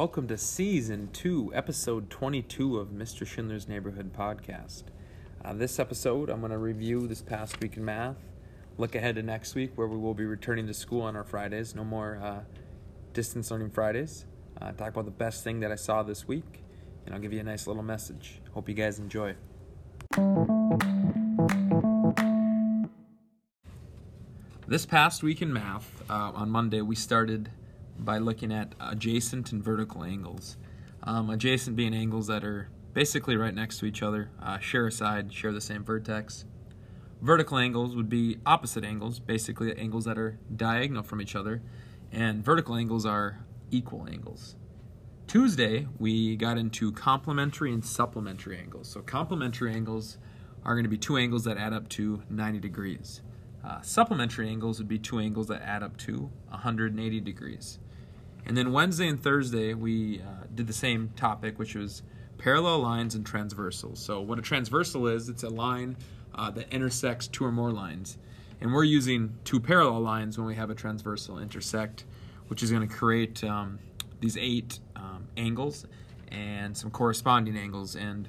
Welcome to season two, episode 22 of Mr. Schindler's Neighborhood podcast. Uh, this episode, I'm going to review this past week in math, look ahead to next week where we will be returning to school on our Fridays, no more uh, distance learning Fridays. Uh, talk about the best thing that I saw this week, and I'll give you a nice little message. Hope you guys enjoy. This past week in math, uh, on Monday, we started by looking at adjacent and vertical angles. Um, adjacent being angles that are basically right next to each other, uh, share a side, share the same vertex. Vertical angles would be opposite angles, basically angles that are diagonal from each other, and vertical angles are equal angles. Tuesday, we got into complementary and supplementary angles. So, complementary angles are going to be two angles that add up to 90 degrees. Uh, supplementary angles would be two angles that add up to 180 degrees. And then Wednesday and Thursday, we uh, did the same topic, which was parallel lines and transversals. So, what a transversal is, it's a line uh, that intersects two or more lines. And we're using two parallel lines when we have a transversal intersect, which is going to create um, these eight um, angles and some corresponding angles. And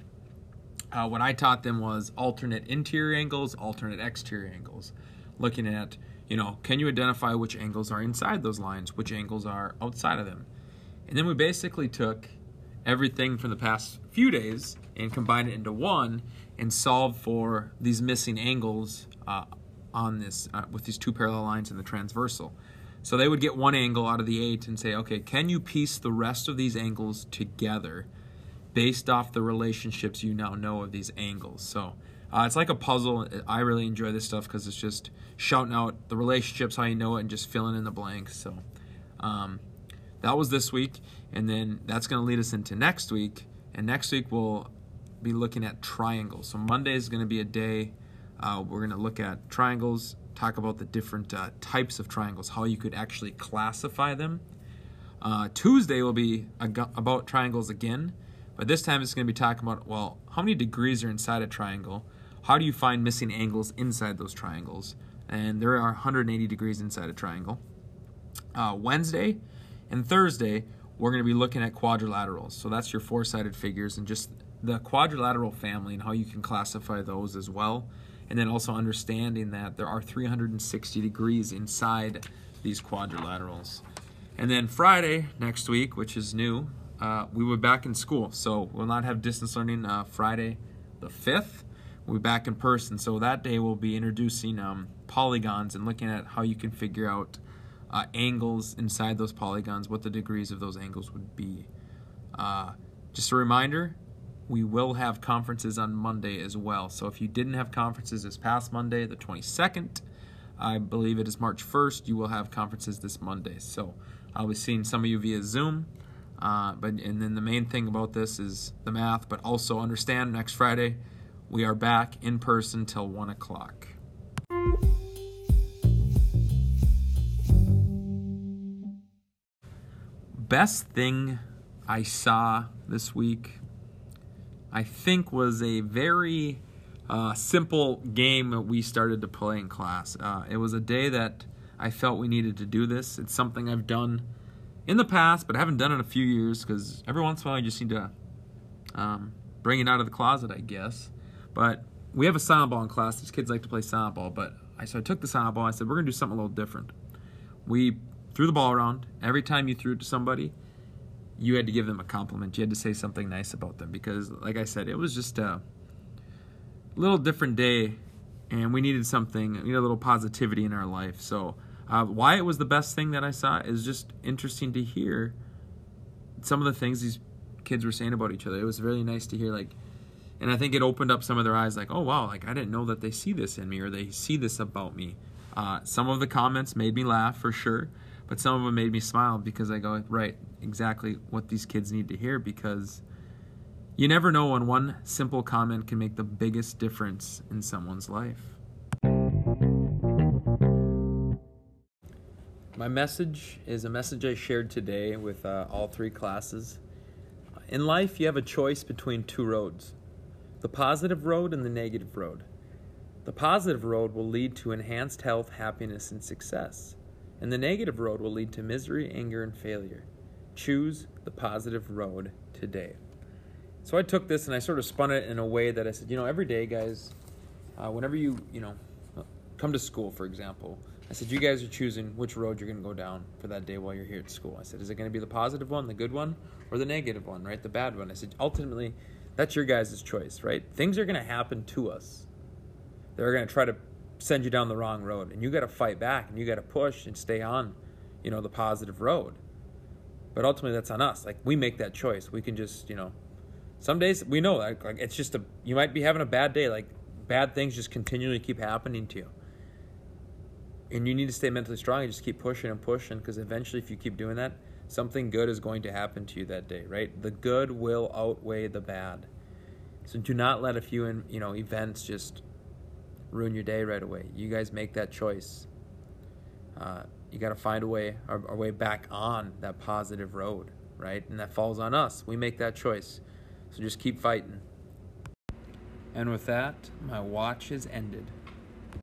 uh, what I taught them was alternate interior angles, alternate exterior angles looking at, you know, can you identify which angles are inside those lines, which angles are outside of them? And then we basically took everything from the past few days and combined it into one and solved for these missing angles uh, on this uh, with these two parallel lines and the transversal. So they would get one angle out of the eight and say, okay, can you piece the rest of these angles together based off the relationships you now know of these angles? So uh, it's like a puzzle. I really enjoy this stuff because it's just shouting out the relationships, how you know it, and just filling in the blanks. So um, that was this week, and then that's going to lead us into next week. And next week we'll be looking at triangles. So Monday is going to be a day uh, we're going to look at triangles, talk about the different uh, types of triangles, how you could actually classify them. Uh, Tuesday will be about triangles again, but this time it's going to be talking about well, how many degrees are inside a triangle? How do you find missing angles inside those triangles? And there are 180 degrees inside a triangle. Uh, Wednesday and Thursday, we're going to be looking at quadrilaterals. So that's your four sided figures and just the quadrilateral family and how you can classify those as well. And then also understanding that there are 360 degrees inside these quadrilaterals. And then Friday next week, which is new, uh, we were back in school. So we'll not have distance learning uh, Friday the 5th we'll be back in person. So that day we'll be introducing um, polygons and looking at how you can figure out uh, angles inside those polygons, what the degrees of those angles would be. Uh, just a reminder, we will have conferences on Monday as well. So if you didn't have conferences this past Monday, the 22nd, I believe it is March 1st, you will have conferences this Monday. So I'll be seeing some of you via Zoom. Uh, but and then the main thing about this is the math, but also understand next Friday we are back in person till 1 o'clock. Best thing I saw this week, I think, was a very uh, simple game that we started to play in class. Uh, it was a day that I felt we needed to do this. It's something I've done in the past, but I haven't done it in a few years because every once in a while I just need to um, bring it out of the closet, I guess. But we have a silent ball in class. These kids like to play silent ball, but I so I took the silent ball. I said we're gonna do something a little different. We threw the ball around. Every time you threw it to somebody, you had to give them a compliment. You had to say something nice about them because, like I said, it was just a little different day, and we needed something, we need a little positivity in our life. So, uh, why it was the best thing that I saw is just interesting to hear some of the things these kids were saying about each other. It was really nice to hear, like and I think it opened up some of their eyes, like, oh wow, like I didn't know that they see this in me or they see this about me. Uh, some of the comments made me laugh for sure, but some of them made me smile because I go, right, exactly what these kids need to hear because you never know when one simple comment can make the biggest difference in someone's life. My message is a message I shared today with uh, all three classes. In life, you have a choice between two roads the positive road and the negative road. The positive road will lead to enhanced health, happiness, and success, and the negative road will lead to misery, anger, and failure. choose the positive road today. So I took this and I sort of spun it in a way that I said, you know, every day, guys, uh, whenever you, you know, come to school, for example, I said, you guys are choosing which road you're going to go down for that day while you're here at school. I said, is it going to be the positive one, the good one, or the negative one, right? The bad one. I said, ultimately, that's your guys' choice, right? Things are going to happen to us. They're going to try to send you down the wrong road, and you got to fight back and you got to push and stay on, you know, the positive road. But ultimately, that's on us. Like we make that choice. We can just, you know, some days we know like, like it's just a you might be having a bad day like bad things just continually keep happening to you and you need to stay mentally strong and just keep pushing and pushing because eventually if you keep doing that something good is going to happen to you that day right? The good will outweigh the bad. So do not let a few you know events just ruin your day right away. You guys make that choice. Uh, you got to find a way our, our way back on that positive road right? And that falls on us. We make that choice. So just keep fighting. And with that, my watch is ended.